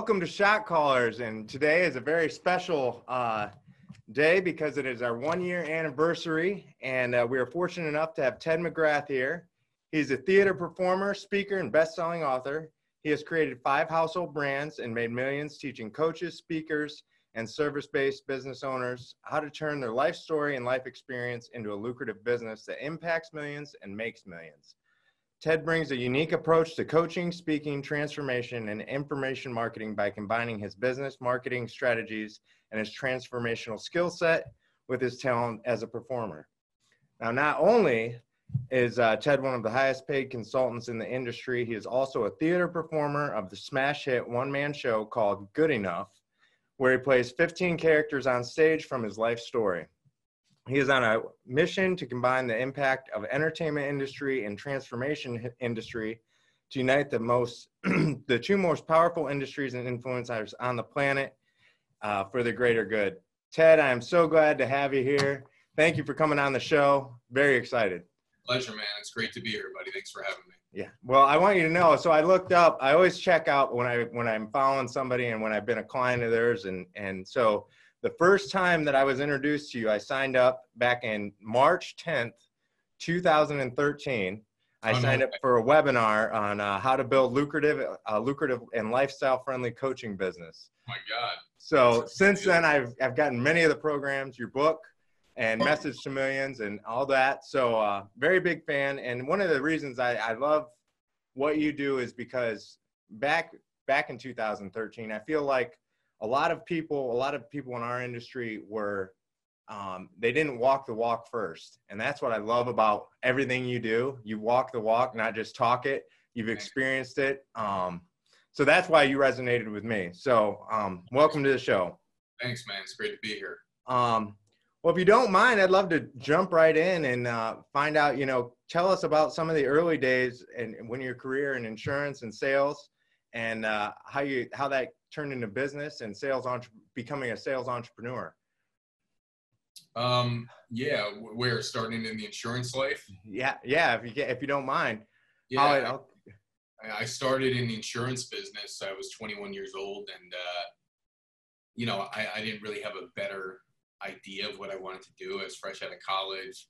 welcome to Shot Callers. And today is a very special uh, day because it is our one year anniversary. And uh, we are fortunate enough to have Ted McGrath here. He's a theater performer, speaker, and best selling author. He has created five household brands and made millions teaching coaches, speakers, and service based business owners how to turn their life story and life experience into a lucrative business that impacts millions and makes millions. Ted brings a unique approach to coaching, speaking, transformation, and information marketing by combining his business marketing strategies and his transformational skill set with his talent as a performer. Now, not only is uh, Ted one of the highest paid consultants in the industry, he is also a theater performer of the smash hit one man show called Good Enough, where he plays 15 characters on stage from his life story. He is on a mission to combine the impact of entertainment industry and transformation industry to unite the most, the two most powerful industries and influencers on the planet uh, for the greater good. Ted, I am so glad to have you here. Thank you for coming on the show. Very excited. Pleasure, man. It's great to be here, buddy. Thanks for having me. Yeah. Well, I want you to know. So I looked up. I always check out when I when I'm following somebody and when I've been a client of theirs, and and so the first time that I was introduced to you, I signed up back in March 10th, 2013. I oh, signed no. up for a webinar on uh, how to build lucrative, uh, lucrative and lifestyle-friendly coaching business. Oh my God! So That's since then, I've I've gotten many of the programs, your book, and Message to Millions, and all that. So uh, very big fan. And one of the reasons I, I love what you do is because back back in 2013, I feel like a lot of people, a lot of people in our industry were, um, they didn't walk the walk first. And that's what I love about everything you do. You walk the walk, not just talk it. You've experienced it. Um, so that's why you resonated with me. So um, welcome to the show. Thanks, man. It's great to be here. Um, well, if you don't mind, I'd love to jump right in and uh, find out, you know, tell us about some of the early days and when your career in insurance and sales and uh, how you how that turned into business and sales entre- becoming a sales entrepreneur? Um, yeah, we're starting in the insurance life. Yeah, yeah. If you get, if you don't mind, yeah. I started in the insurance business. I was 21 years old, and uh, you know, I, I didn't really have a better idea of what I wanted to do. I was fresh out of college.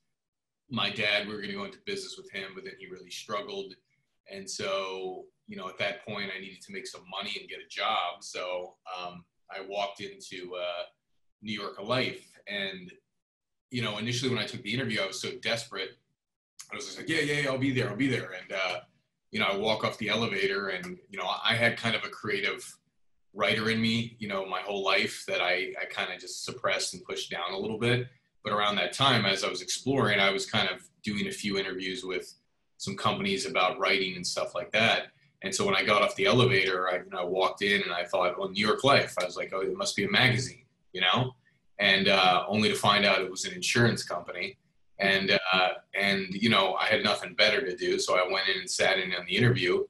My dad, we were going to go into business with him, but then he really struggled, and so you know, at that point, I needed to make some money and get a job. So um, I walked into uh, New York Life, and you know, initially when I took the interview, I was so desperate. I was just like, yeah, yeah, yeah I'll be there, I'll be there. And uh, you know, I walk off the elevator, and you know, I had kind of a creative writer in me, you know, my whole life that I, I kind of just suppressed and pushed down a little bit. But around that time, as I was exploring, I was kind of doing a few interviews with some companies about writing and stuff like that. And so when I got off the elevator, I, you know, I walked in and I thought, well, New York Life. I was like, oh, it must be a magazine, you know, and uh, only to find out it was an insurance company. And uh, and you know, I had nothing better to do, so I went in and sat in on the interview.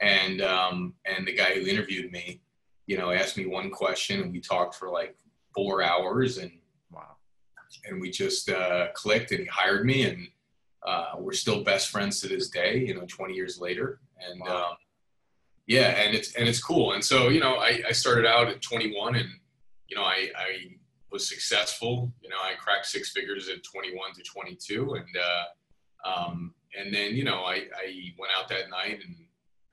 And um, and the guy who interviewed me, you know, asked me one question, and we talked for like four hours, and wow, and we just uh, clicked, and he hired me, and uh, we're still best friends to this day, you know, 20 years later. And wow. um, yeah, and it's and it's cool. And so you know, I, I started out at 21, and you know, I, I was successful. You know, I cracked six figures at 21 to 22, and uh, um, and then you know, I, I went out that night and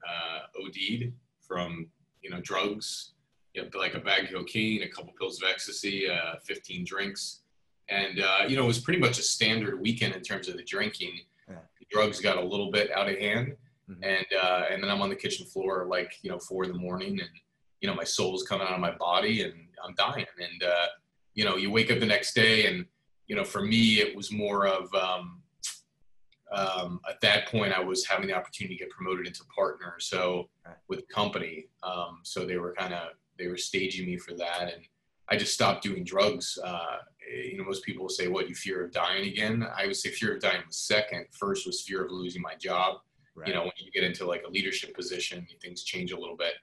uh, OD'd from you know drugs, you know, like a bag of cocaine, a couple pills of ecstasy, uh, 15 drinks, and uh, you know, it was pretty much a standard weekend in terms of the drinking. Yeah. The drugs got a little bit out of hand Mm-hmm. And uh, and then I'm on the kitchen floor like you know four in the morning, and you know my soul's coming out of my body, and I'm dying. And uh, you know you wake up the next day, and you know for me it was more of um, um, at that point I was having the opportunity to get promoted into partner, so with the company. Um, so they were kind of they were staging me for that, and I just stopped doing drugs. Uh, you know, most people say, "What you fear of dying again?" I would say fear of dying was second. First was fear of losing my job Right. You know, when you get into like a leadership position, things change a little bit.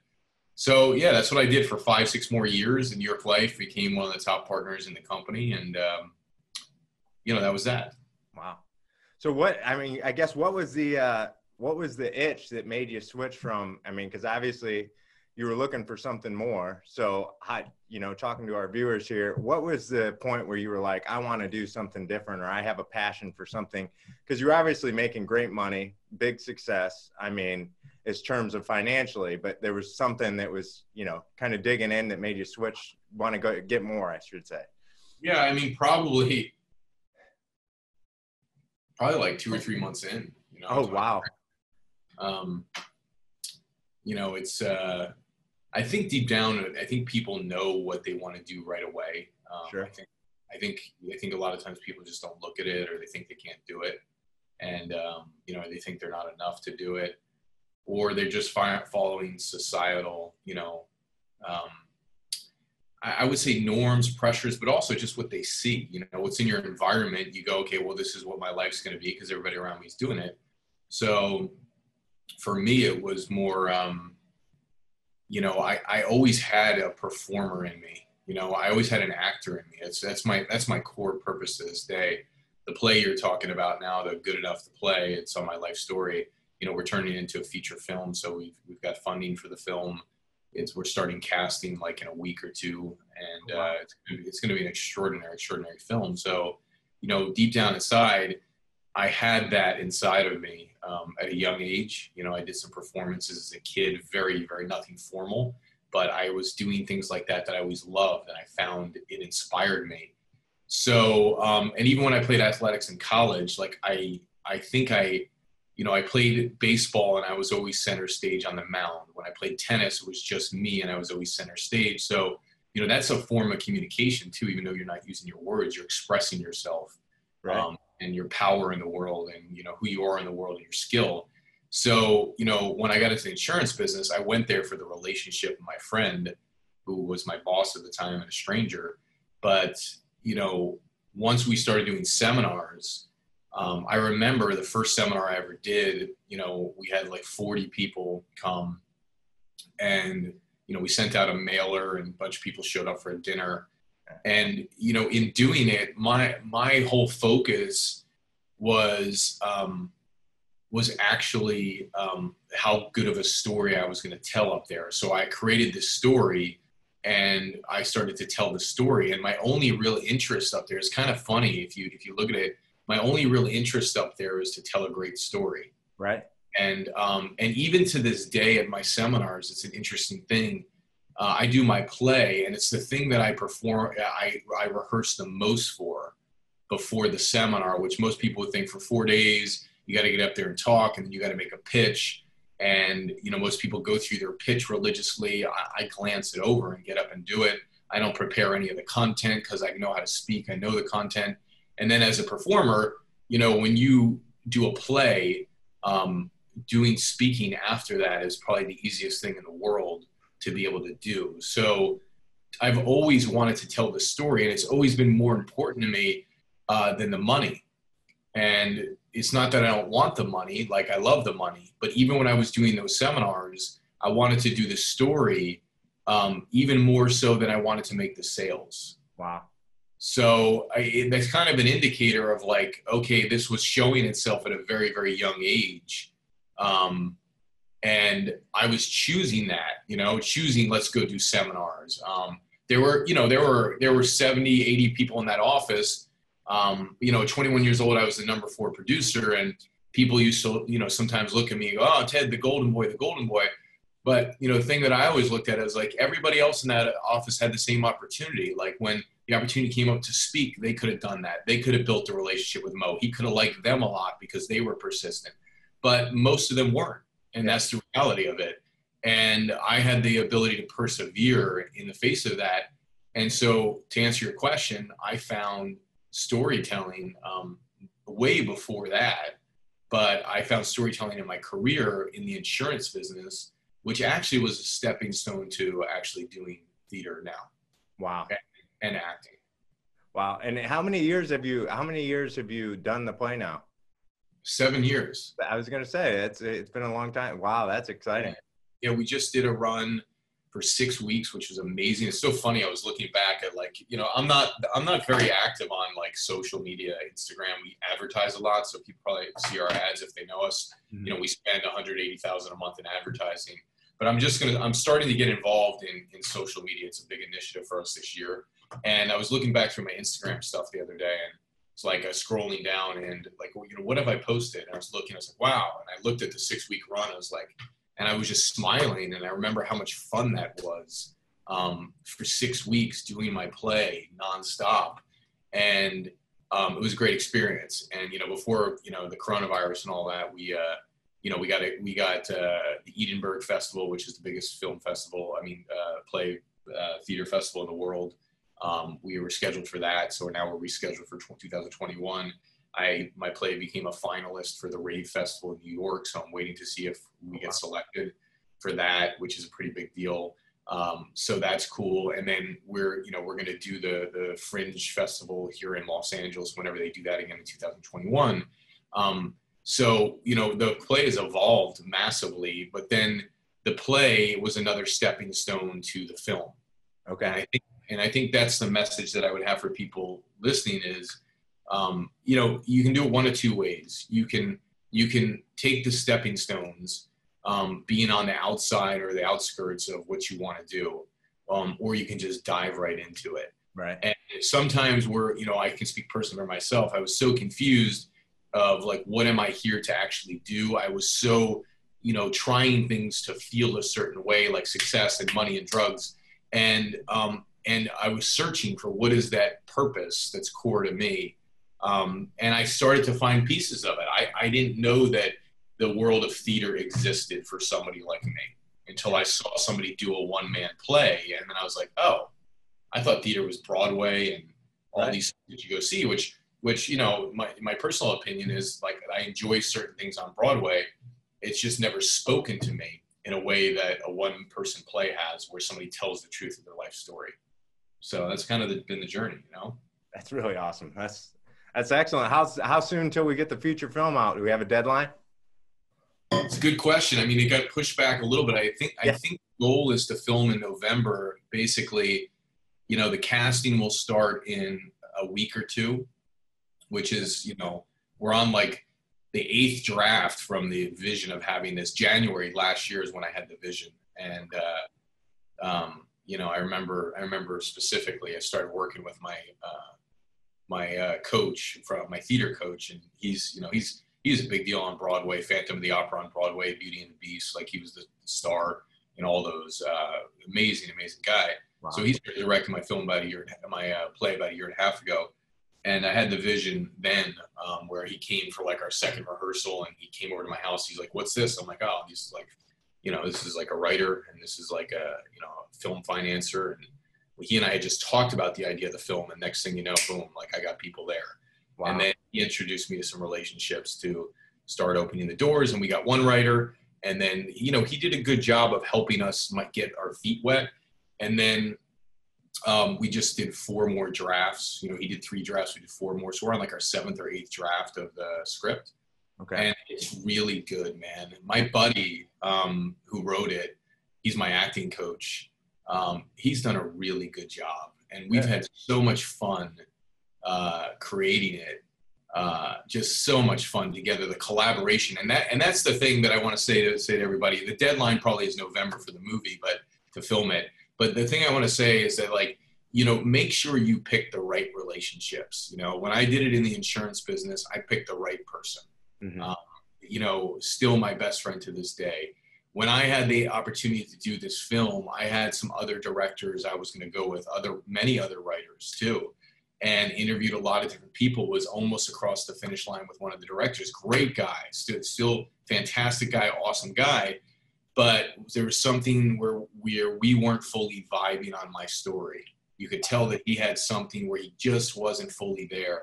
So yeah, that's what I did for five, six more years in New York Life. Became one of the top partners in the company, and um, you know that was that. Wow. So what? I mean, I guess what was the uh, what was the itch that made you switch from? I mean, because obviously you were looking for something more. So, I, you know, talking to our viewers here, what was the point where you were like, I want to do something different, or I have a passion for something? Because you're obviously making great money, big success. I mean, as terms of financially, but there was something that was, you know, kind of digging in that made you switch, want to go get more, I should say. Yeah, I mean, probably, probably like two or three months in. You know. Oh wow. Um, you know, it's. uh I think deep down, I think people know what they want to do right away. Um, sure. I think, I think, I think a lot of times people just don't look at it, or they think they can't do it, and um, you know, they think they're not enough to do it, or they're just following societal, you know, um, I, I would say norms, pressures, but also just what they see. You know, what's in your environment. You go, okay, well, this is what my life's going to be because everybody around me is doing it. So, for me, it was more. Um, you know, I, I always had a performer in me. You know, I always had an actor in me. It's that's my that's my core purpose to this day. The play you're talking about now, the Good Enough to Play, it's on my life story. You know, we're turning it into a feature film, so we've we've got funding for the film. It's we're starting casting like in a week or two, and uh, it's it's going to be an extraordinary, extraordinary film. So, you know, deep down inside, I had that inside of me um, at a young age. You know, I did some performances as a kid, very, very nothing formal, but I was doing things like that that I always loved, and I found it inspired me. So, um, and even when I played athletics in college, like I, I think I, you know, I played baseball and I was always center stage on the mound. When I played tennis, it was just me and I was always center stage. So, you know, that's a form of communication too. Even though you're not using your words, you're expressing yourself. Right. Um, and your power in the world and you know who you are in the world and your skill. So you know when i got into the insurance business i went there for the relationship with my friend who was my boss at the time and a stranger. But you know once we started doing seminars um, i remember the first seminar i ever did you know we had like 40 people come and you know we sent out a mailer and a bunch of people showed up for a dinner and you know in doing it my my whole focus was um, was actually um, how good of a story I was going to tell up there. So I created this story and I started to tell the story. And my only real interest up there is kind of funny if you if you look at it. My only real interest up there is to tell a great story. Right. And um, and even to this day at my seminars, it's an interesting thing uh, I do my play, and it's the thing that I perform, I, I rehearse the most for before the seminar, which most people would think for four days, you got to get up there and talk, and then you got to make a pitch. And, you know, most people go through their pitch religiously. I, I glance it over and get up and do it. I don't prepare any of the content because I know how to speak, I know the content. And then as a performer, you know, when you do a play, um, doing speaking after that is probably the easiest thing in the world to be able to do. So I've always wanted to tell the story, and it's always been more important to me uh, than the money. And it's not that I don't want the money, like I love the money, but even when I was doing those seminars, I wanted to do the story um, even more so than I wanted to make the sales. Wow. So I, that's kind of an indicator of like, okay, this was showing itself at a very, very young age. Um, and I was choosing that, you know, choosing let's go do seminars. Um, there were, you know, there were there were 70, 80 people in that office. Um, you know, 21 years old, I was the number four producer, and people used to, you know, sometimes look at me go, "Oh, Ted, the golden boy, the golden boy." But you know, the thing that I always looked at is like everybody else in that office had the same opportunity. Like when the opportunity came up to speak, they could have done that. They could have built a relationship with Mo. He could have liked them a lot because they were persistent, but most of them weren't and that's the reality of it. And i had the ability to persevere in the face of that. And so to answer your question i found storytelling um, way before that. But i found storytelling in my career in the insurance business which actually was a stepping stone to actually doing theater now. Wow. And, and acting. Wow. And how many years have you how many years have you done the play now seven years. I was gonna say it's it's been a long time. Wow, that's exciting. Yeah, we just did a run for six weeks, which was amazing. It's so funny. I was looking back at like, you know, I'm not I'm not very active on like social media, Instagram. We advertise a lot, so people probably see our ads if they know us. Mm-hmm. You know, we spend 180,000 a month in advertising. but I'm just gonna I'm starting to get involved in in social media. It's a big initiative for us this year. And I was looking back through my Instagram stuff the other day, and it's like was scrolling down and like you know what have I posted? And I was looking, I was like, wow. And I looked at the six week run. I was like, and I was just smiling, and I remember how much fun that was um, for six weeks doing my play nonstop, and um, it was a great experience. And you know, before you know the coronavirus and all that, we uh, you know we got a, we got uh, the Edinburgh Festival, which is the biggest film festival. I mean, uh, play uh, theater festival in the world. Um, we were scheduled for that, so now we're rescheduled for 2021. I my play became a finalist for the Rave Festival in New York, so I'm waiting to see if we get selected for that, which is a pretty big deal. Um, so that's cool. And then we're, you know, we're going to do the the Fringe Festival here in Los Angeles whenever they do that again in 2021. Um, so you know, the play has evolved massively, but then the play was another stepping stone to the film. Okay. And I think, and I think that's the message that I would have for people listening is, um, you know, you can do it one of two ways. You can you can take the stepping stones um, being on the outside or the outskirts of what you want to do, um, or you can just dive right into it. Right. And sometimes we're, you know, I can speak personally for myself. I was so confused of like, what am I here to actually do? I was so, you know, trying things to feel a certain way, like success and money and drugs, and um, and I was searching for what is that purpose that's core to me. Um, and I started to find pieces of it. I, I didn't know that the world of theater existed for somebody like me until I saw somebody do a one man play. And then I was like, oh, I thought theater was Broadway and all right. these that you go see, which, which, you know, my, my personal opinion is like, I enjoy certain things on Broadway. It's just never spoken to me in a way that a one person play has where somebody tells the truth of their life story. So that's kind of the, been the journey, you know? That's really awesome. That's, that's excellent. How, how soon until we get the feature film out? Do we have a deadline? It's a good question. I mean, it got pushed back a little bit. I think yeah. I think the goal is to film in November. Basically, you know, the casting will start in a week or two, which is, you know, we're on like the eighth draft from the vision of having this. January last year is when I had the vision, and uh, um, you know, I remember I remember specifically. I started working with my uh, my uh, coach from my theater coach, and he's you know he's he's a big deal on Broadway. Phantom of the Opera on Broadway, Beauty and the Beast, like he was the star in all those. Uh, amazing, amazing guy. Wow. So he started directing my film about a year, my uh, play about a year and a half ago, and I had the vision then um, where he came for like our second rehearsal, and he came over to my house. He's like, "What's this?" I'm like, "Oh, he's like, you know, this is like a writer, and this is like a you know film financer." And he and I had just talked about the idea of the film, and next thing you know, boom, like I got people there. Wow. And then he introduced me to some relationships to start opening the doors. And we got one writer. And then, you know, he did a good job of helping us might get our feet wet. And then um, we just did four more drafts. You know, he did three drafts, we did four more. So we're on like our seventh or eighth draft of the script. Okay. And it's really good, man. My buddy um, who wrote it, he's my acting coach. Um, he's done a really good job. And we've yeah. had so much fun uh, creating it. Uh, just so much fun together, the collaboration, and that and that's the thing that I want to say to say to everybody. The deadline probably is November for the movie, but to film it. But the thing I want to say is that like you know make sure you pick the right relationships. You know, when I did it in the insurance business, I picked the right person. Mm-hmm. Um, you know, still my best friend to this day. When I had the opportunity to do this film, I had some other directors I was going to go with, other many other writers too and interviewed a lot of different people was almost across the finish line with one of the directors great guy still, still fantastic guy awesome guy but there was something where we we weren't fully vibing on my story you could tell that he had something where he just wasn't fully there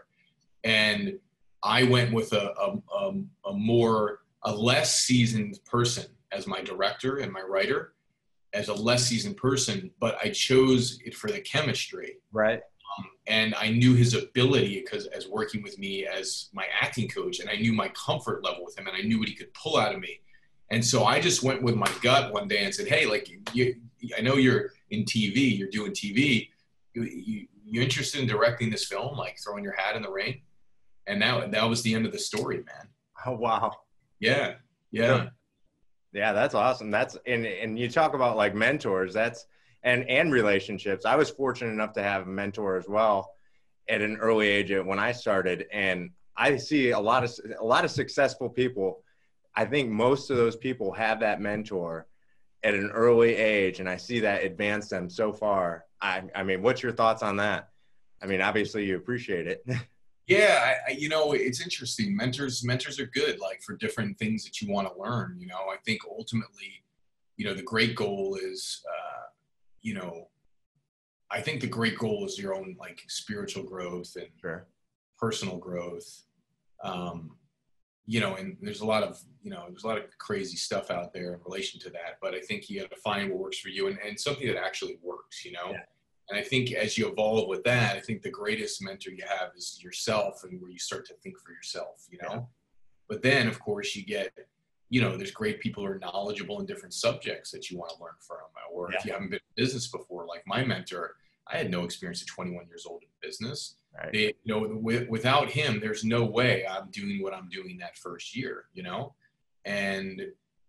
and i went with a, a, a, more a less seasoned person as my director and my writer as a less seasoned person but i chose it for the chemistry right um, and I knew his ability because as working with me as my acting coach, and I knew my comfort level with him, and I knew what he could pull out of me. And so I just went with my gut one day and said, "Hey, like you, I know you're in TV, you're doing TV. You, you, you interested in directing this film? Like throwing your hat in the ring?" And that that was the end of the story, man. Oh wow. Yeah, yeah. Yeah, that's awesome. That's and and you talk about like mentors. That's and and relationships. I was fortunate enough to have a mentor as well at an early age when I started, and I see a lot of a lot of successful people. I think most of those people have that mentor at an early age, and I see that advance them so far. I I mean, what's your thoughts on that? I mean, obviously you appreciate it. Yeah, I, I, you know, it's interesting. Mentors, mentors are good, like for different things that you want to learn. You know, I think ultimately, you know, the great goal is, uh, you know, I think the great goal is your own like spiritual growth and sure. personal growth. Um, you know, and there's a lot of, you know, there's a lot of crazy stuff out there in relation to that. But I think you got to find what works for you and, and something that actually works. You know. Yeah and I think as you evolve with that, I think the greatest mentor you have is yourself and where you start to think for yourself, you know? Yeah. But then, of course, you get, you know, there's great people who are knowledgeable in different subjects that you want to learn from. Or yeah. if you haven't been in business before, like my mentor, I had no experience at 21 years old in business. Right. They, you know, with, without him, there's no way I'm doing what I'm doing that first year, you know? And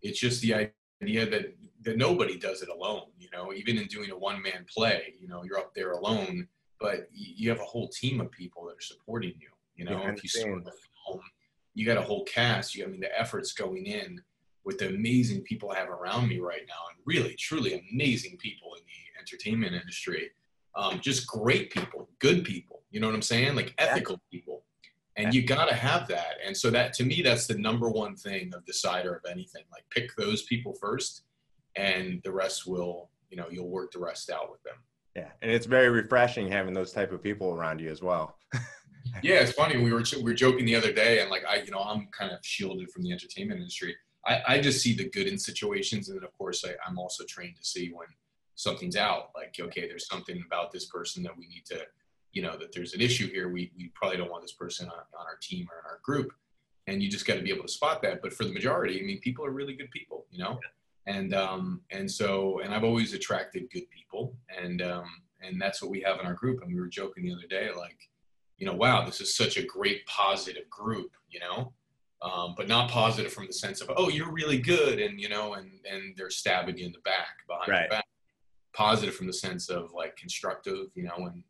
it's just the idea that that nobody does it alone. You know, even in doing a one man play, you know, you're up there alone, but you have a whole team of people that are supporting you. You know, yeah, if you start the film, you got a whole cast. You, I mean, the efforts going in with the amazing people I have around me right now, and really, truly amazing people in the entertainment industry. Um, just great people, good people. You know what I'm saying? Like ethical yeah. people. And you got to have that. And so that to me, that's the number one thing of decider of anything. Like pick those people first and the rest will you know you'll work the rest out with them. Yeah. And it's very refreshing having those type of people around you as well. Yeah it's funny. We were we were joking the other day and like i you know i'm kind of shielded from the entertainment industry. I, I just see the good in situations and then of course I, i'm also trained to see when something's out. Like okay there's something about this person that we need to you know that there's an issue here we, we probably don't want this person on, on our team or in our group and you just got to be able to spot that but for the majority i mean people are really good people you know yeah and um, and so and I've always attracted good people, and um, and that's what we have in our group. And we were joking the other day, like, you know, wow, this is such a great positive group, you know, um, but not positive from the sense of oh, you're really good, and you know, and and they're stabbing you in the back behind right. back. Positive from the sense of like constructive, you know, when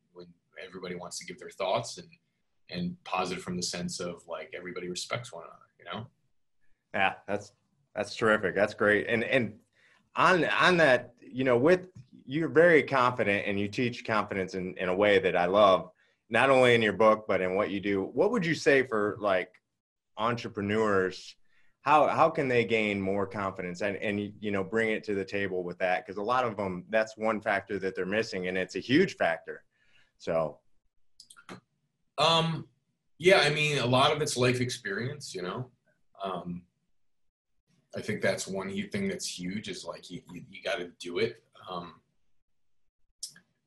everybody wants to give their thoughts, and and positive from the sense of like everybody respects one another, you know. Yeah, that's that's terrific. That's great. And and on on that, you know, with you're very confident and you teach confidence in, in a way that I love, not only in your book, but in what you do. What would you say for like entrepreneurs? How how can they gain more confidence and, and you know bring it to the table with that? Because a lot of them that's one factor that they're missing and it's a huge factor. So um yeah, I mean a lot of it's life experience, you know. Um I think that's one thing that's huge is like you, you, you got to do it. Um,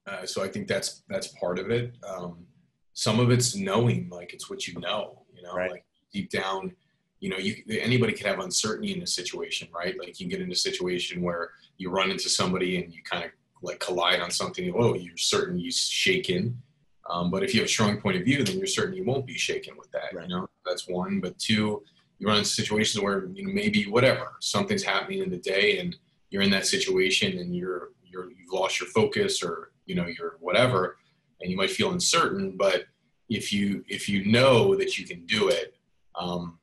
uh, so I think that's that's part of it. Um, some of it's knowing, like it's what you know, you know, right. like deep down, you know, you anybody can have uncertainty in a situation, right? Like you can get into a situation where you run into somebody and you kind of like collide on something. Oh, you're certain you shaken. Um, but if you have a strong point of view, then you're certain you won't be shaken with that. Right. You know, that's one. But two, you run into situations where you know maybe whatever something's happening in the day and you're in that situation and you're you're you've lost your focus or you know you're whatever and you might feel uncertain but if you if you know that you can do it um,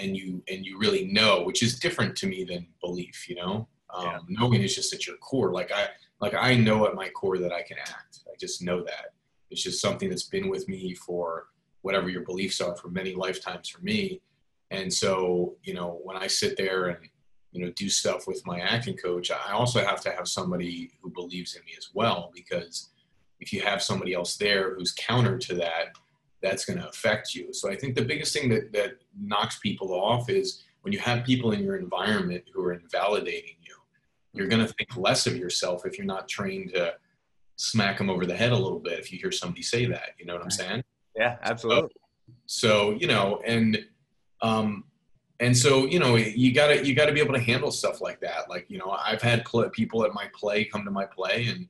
and you and you really know which is different to me than belief you know um, yeah. knowing is just at your core like i like i know at my core that i can act i just know that it's just something that's been with me for whatever your beliefs are for many lifetimes for me. And so, you know, when I sit there and, you know, do stuff with my acting coach, I also have to have somebody who believes in me as well, because if you have somebody else there who's counter to that, that's going to affect you. So I think the biggest thing that, that knocks people off is when you have people in your environment who are invalidating you're going to think less of yourself if you're not trained to smack them over the head a little bit if you hear somebody say that. You know what I'm saying? Yeah, absolutely. So, so you know, and um, and so you know, you gotta you gotta be able to handle stuff like that. Like you know, I've had pl- people at my play come to my play, and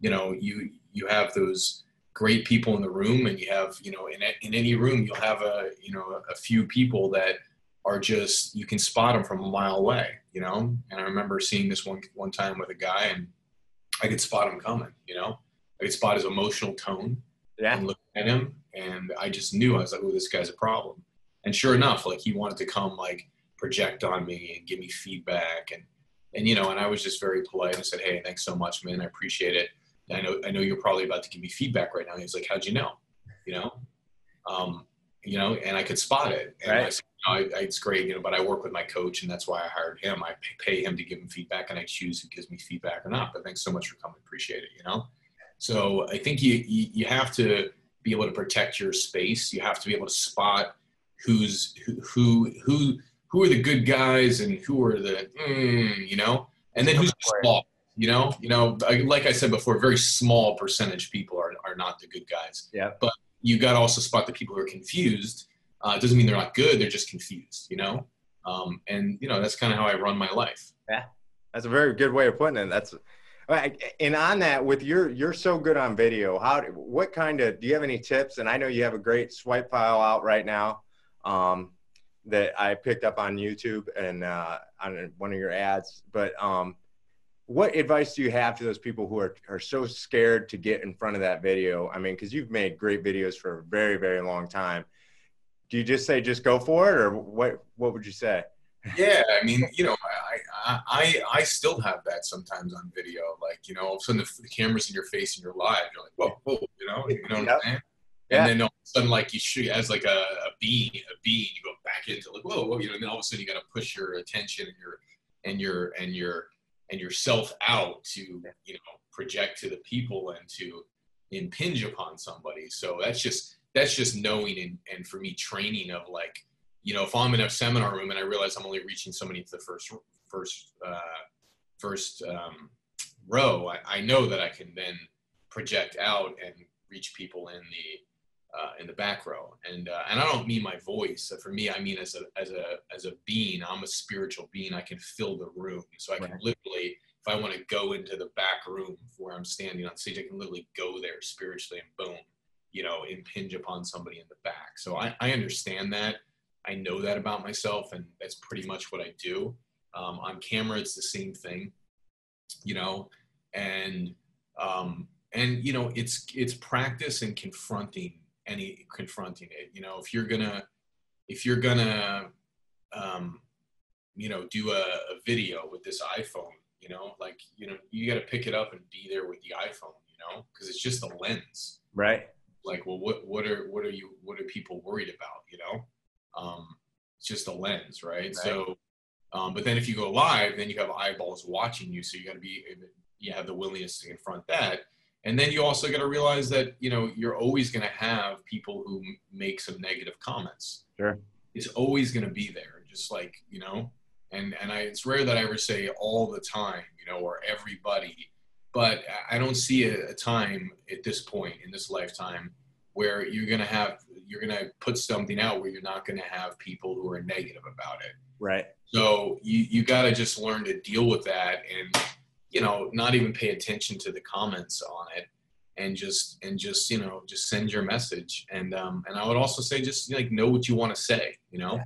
you know, you you have those great people in the room, and you have you know, in in any room, you'll have a you know a few people that are just you can spot them from a mile away, you know. And I remember seeing this one one time with a guy, and I could spot him coming, you know. I could spot his emotional tone Yeah. and look at him, and I just knew I was like, "Oh, this guy's a problem." And sure enough, like he wanted to come like project on me and give me feedback, and and you know, and I was just very polite and said, "Hey, thanks so much, man. I appreciate it. I know I know you're probably about to give me feedback right now." He's like, "How'd you know?" You know, um, you know, and I could spot it. And I Right. said, no, I, I, it's great, you know, but I work with my coach, and that's why I hired him. I pay him to give him feedback, and I choose who gives me feedback or not. But thanks so much for coming. Appreciate it. You know, so I think you you, you have to be able to protect your space. You have to be able to spot who's who who who, who are the good guys and who are the mm, you know, and then who's small. You know, you know, I- like I said before, very small percentage of people are, are not the good guys. Yeah. But you got to also spot the people who are confused. Uh, doesn't mean they're not good; they're just confused. You know, um, and you know that's kind of how I run my life. Yeah, that's a very good way of putting it. That's and on that with your you're so good on video. How what kind of do you have any tips? And I know you have a great swipe file out right now um, that I picked up on YouTube and uh, on one of your ads. But um, what advice do you have to those people who are are so scared to get in front of that video? I mean, because you've made great videos for a very very long time. Do you just say just go for it, or what? What would you say? Yeah, I mean, you know, I, I I still have that sometimes on video. Like, you know, all of a sudden the, the camera's in your face and you're live. You're like, whoa, whoa, you know, you know what Yep. I'm saying? Yeah. And then all of a sudden, like you shoot as like a, a bean, a bean, you go back into like, whoa, whoa, you know, and then all of a sudden you got to push your attention and your and your and your and yourself out to you know project to the people and to impinge upon somebody. So that's just that's just knowing and, and for me training of like you know, if I'm in a seminar room and I realize I'm only reaching somebody to the first first uh, first um, row, I, I know that I can then project out and reach people in the uh, in the back row. And uh, and I don't mean my voice. For me, I mean as a as a as a being. I'm a spiritual being. I can fill the room, so I can literally. If I want to go into the back room where I'm standing on stage, I can literally go there spiritually and boom, you know, impinge upon somebody in the back. So I, I understand that. I know that about myself, and that's pretty much what I do. Um, on camera, it's the same thing, you know, and um, and you know, it's it's practice and confronting any confronting it. You know, if you're gonna if you're gonna um, you know do a, a video with this iPhone, you know, like you know, you got to pick it up and be there with the iPhone, you know, because it's just a lens Right. Like well what what are what are you what are people worried about you know? Um it's just a lens right, Right. so um but then if you go live then you have eyeballs watching you so you got to be you have the willingness to confront that. And then you also got to realize that you know you're always going to have people who m- make some negative comments. Sure. it's always going to be there just like you know? And and i it's rare that i ever say all the time you know or everybody but I- don't see a, a time at this point in this lifetime where you're gonna have you're gonna put something out where you're not gonna have people who are negative about it. Right. So you you gotta just learn to deal with that and you know not even pay attention to the comments on it and just and just you know just send your message and um and I would also say just like know what you want to say you know Yeah.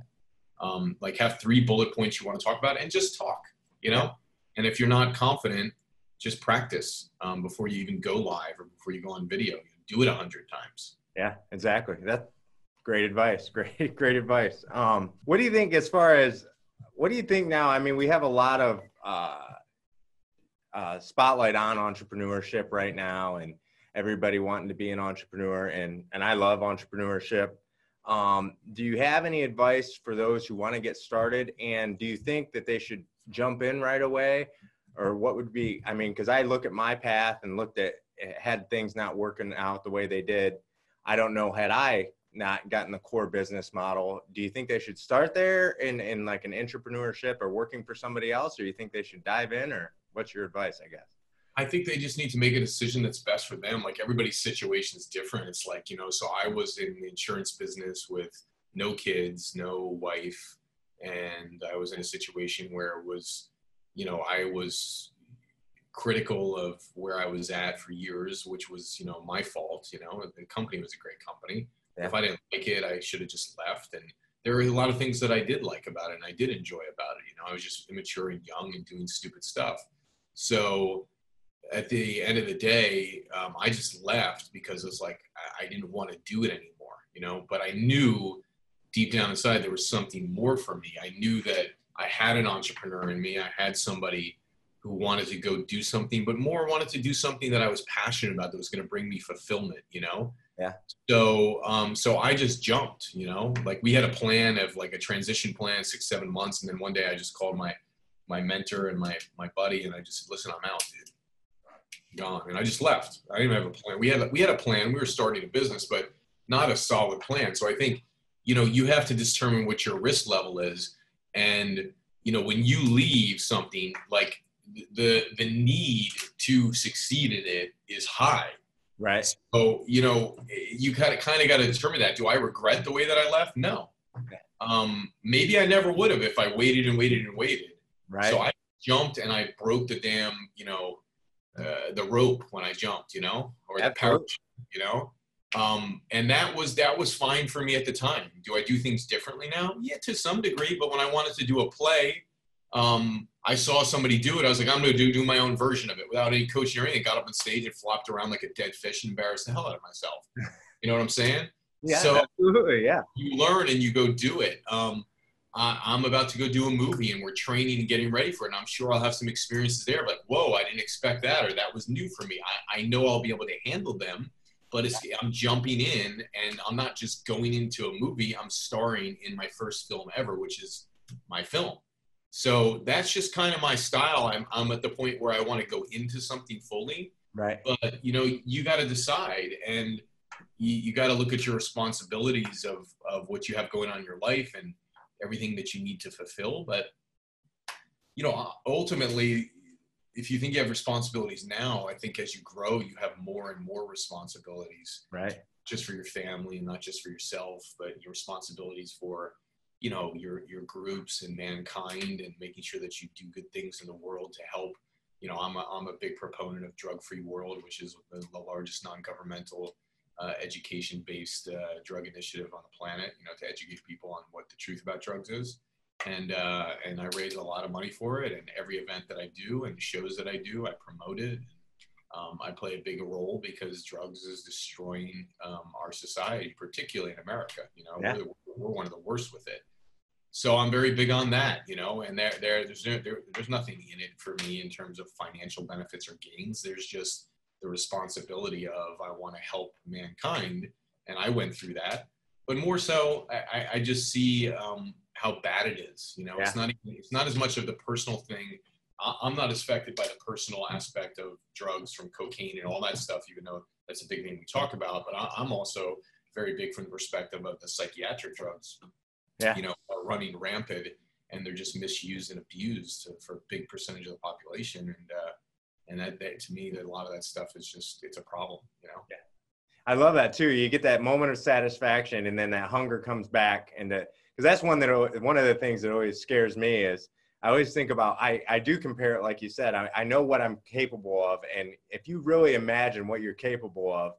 um like have three bullet points you want to talk about and just talk you know and if you're not confident just practice um, before you even go live or before you go on video. Do it a hundred times. Yeah, exactly. That's great advice. Great, great advice. Um, what do you think as far as what do you think now? I mean, we have a lot of uh, uh, spotlight on entrepreneurship right now, and everybody wanting to be an entrepreneur, and and I love entrepreneurship. Um, do you have any advice for those who want to get started? And do you think that they should jump in right away? Or what would be, I mean, because I look at my path and looked at, had things not working out the way they did. I don't know, had I not gotten the core business model, do you think they should start there in, in like an entrepreneurship or working for somebody else? Or you think they should dive in? Or what's your advice, I guess? I think they just need to make a decision that's best for them. Like everybody's situation is different. It's like, you know, so I was in the insurance business with no kids, no wife, and I was in a situation where it was, you know, I was critical of where I was at for years, which was, you know, my fault. You know, the company was a great company. Yeah. If I didn't like it, I should have just left. And there were a lot of things that I did like about it and I did enjoy about it. You know, I was just immature and young and doing stupid stuff. So at the end of the day, um, I just left because it was like I, I didn't want to do it anymore. You know, but I knew deep down inside there was something more for me. I knew that I had an entrepreneur in me. I had somebody who wanted to go do something, but more wanted to do something that I was passionate about that was going to bring me fulfillment, you know? Yeah. So, um, so I just jumped, you know, like we had a plan of like a transition plan, six, seven months. And then one day I just called my, my mentor and my, my buddy, and I just said, listen, I'm out, dude. Gone. And I just left. I didn't have a plan. We had, we had a plan. We were starting a business, but not a solid plan. So I think, you know, you have to determine what your risk level is. And, you know, when you leave something like the the need to succeed in it is high. Right. So you know, you kind of kind of got to determine that. Do I regret the way that I left? No. Okay. Um, maybe I never would have if I waited and waited and waited. Right. So I jumped and I broke the damn, you know, uh, the rope when I jumped, you know, or the Absolutely. parachute, you know. Um, and that was that was fine for me at the time. Do I do things differently now? Yeah, to some degree. But when I wanted to do a play, um, I saw somebody do it. I was like, I'm going to do do my own version of it without any coaching or anything. Got up on stage and flopped around like a dead fish and embarrassed the hell out of myself. You know what I'm saying? yeah. so- absolutely. Yeah. you learn and you go do it. Um, I, I'm about to go do a movie and we're training and getting ready for it. And I'm sure I'll have some experiences there. Like, whoa, I didn't expect that, or that was new for me. I, I know I'll be able to handle them, but it's, I'm jumping in and I'm not just going into a movie. I'm starring in my first film ever, which is my film. So that's just kind of my style. I'm, I'm at the point where I want to go into something fully Right. but you know you got to decide and you, you got to look at your responsibilities of of what you have going on in your life and everything that you need to fulfill but you know ultimately if you think you have responsibilities now i think as you grow you have more and more responsibilities Right. just for your family and not just for yourself but your responsibilities for you know your your groups and mankind and making sure that you do good things in the world to help you know i'm a, I'm a big proponent of drug free world which is the, the largest non-governmental uh, education based uh, drug initiative on the planet you know to educate people on what the truth about drugs is and uh, and i raise a lot of money for it and every event that i do and shows that i do i promote it um, I play a big role because drugs is destroying um, our society, particularly in America. You know, Yeah. we're, we're one of the worst with it. So I'm very big on that. You know, and there, there, there's no, there, there's nothing in it for me in terms of financial benefits or gains. There's just the responsibility of I want to help mankind, and I went through that. But more so, I, I- I just see um, how bad it is. You know, it's not even, it's not as much of the personal thing I- I'm not affected by the personal aspect of drugs from cocaine and all that stuff, even though that's a big thing we talk about. But I'm also very big from the perspective of the psychiatric drugs, Yeah. you know, are running rampant and they're just misused and abused for a big percentage of the population. And, uh, and that, that to me, that a lot of that stuff is just, it's a problem, you know? Yeah. I love that too. You get that moment of satisfaction, and then that hunger comes back, and because that's one that one of the things that always scares me is I always think about I I do compare it like you said. I, I know what I'm capable of, and if you really imagine what you're capable of,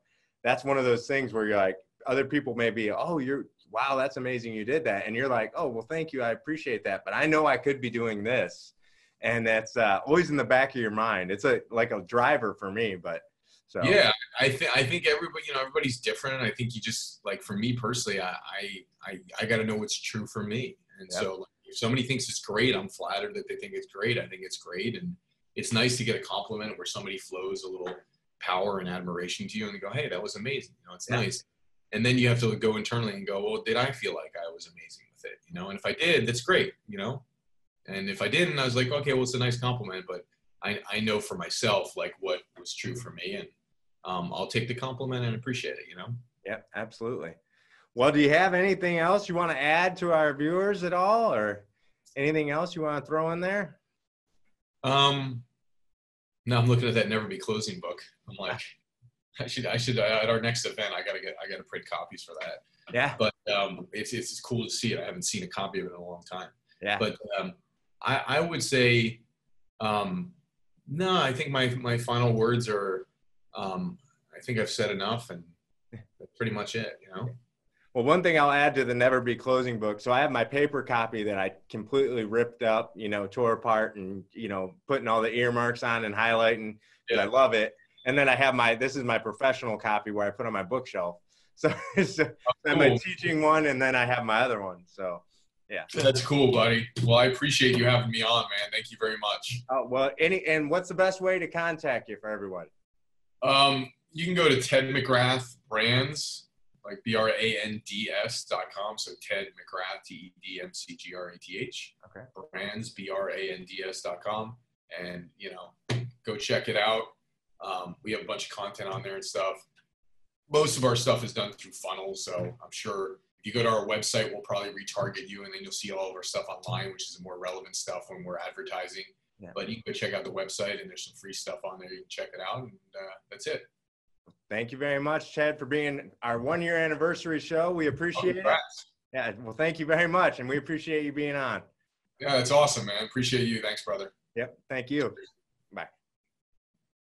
that's one of those things where you're like other people may be oh you're wow that's amazing you did that, and you're like oh well thank you I appreciate that, but I know I could be doing this, and that's uh, always in the back of your mind. It's a like a driver for me, but so Yeah, I think I think everybody, you know, everybody's different. I think you just like for me personally, I I I, I got to know what's true for me. And Yep. so like, if somebody thinks it's great, I'm flattered that they think it's great. I think it's great, and it's nice to get a compliment where somebody flows a little power and admiration to you, and they go, "Hey, that was amazing." You know, it's Yeah. nice. And then you have to go internally and go, "Well, did I feel like I was amazing with it?" You know, and if I did, that's great. You know, and if I didn't, I was like, "Okay, well, it's a nice compliment," but I, I know for myself like what was true for me and um, I'll take the compliment and appreciate it, you know? Yep, absolutely. Well, do you have anything else you want to add to our viewers at all, or anything else you want to throw in there? Um, now I'm looking at that Never Be Closing book. I'm like, I should, I should, uh, at our next event, I gotta get, I gotta print copies for that. Yeah, But um, it's, it's, it's cool to see it. I haven't seen a copy of it in a long time. yeah, But um, I, I would say, um, no, I think my, my final words are, um, I think I've said enough and that's pretty much it, you know? Well, one thing I'll add to the Never Be Closing book. So I have my paper copy that I completely ripped up, you know, tore apart and, you know, putting all the earmarks on and highlighting. Yeah. I love it. And then I have my, this is my professional copy where I put on my bookshelf. So, so oh, cool. my teaching one and then I have my other one. So yeah. That's cool, buddy. Well, I appreciate you having me on, man. Thank you very much. Oh, well, any, and what's the best way to contact you for everyone? Um, you can go to Ted McGrath Brands like B R A N D S dot com. So Ted McGrath, T E D M C G R A T H. Okay. Brands, B R A N D S dot com. And, you know, go check it out. Um, we have a bunch of content on there and stuff. Most of our stuff is done through funnels. So I'm sure if you go to our website, we'll probably retarget you and then you'll see all of our stuff online, which is more relevant stuff when we're advertising. Yeah. But you can go check out the website and there's some free stuff on there. You can check it out and uh, that's it. Thank you very much, Chad, for being our one year anniversary show. We appreciate oh, it. Yeah, well, thank you very much, and we appreciate you being on. Yeah, that's awesome, man. Appreciate you. Thanks, brother. Yep, thank you.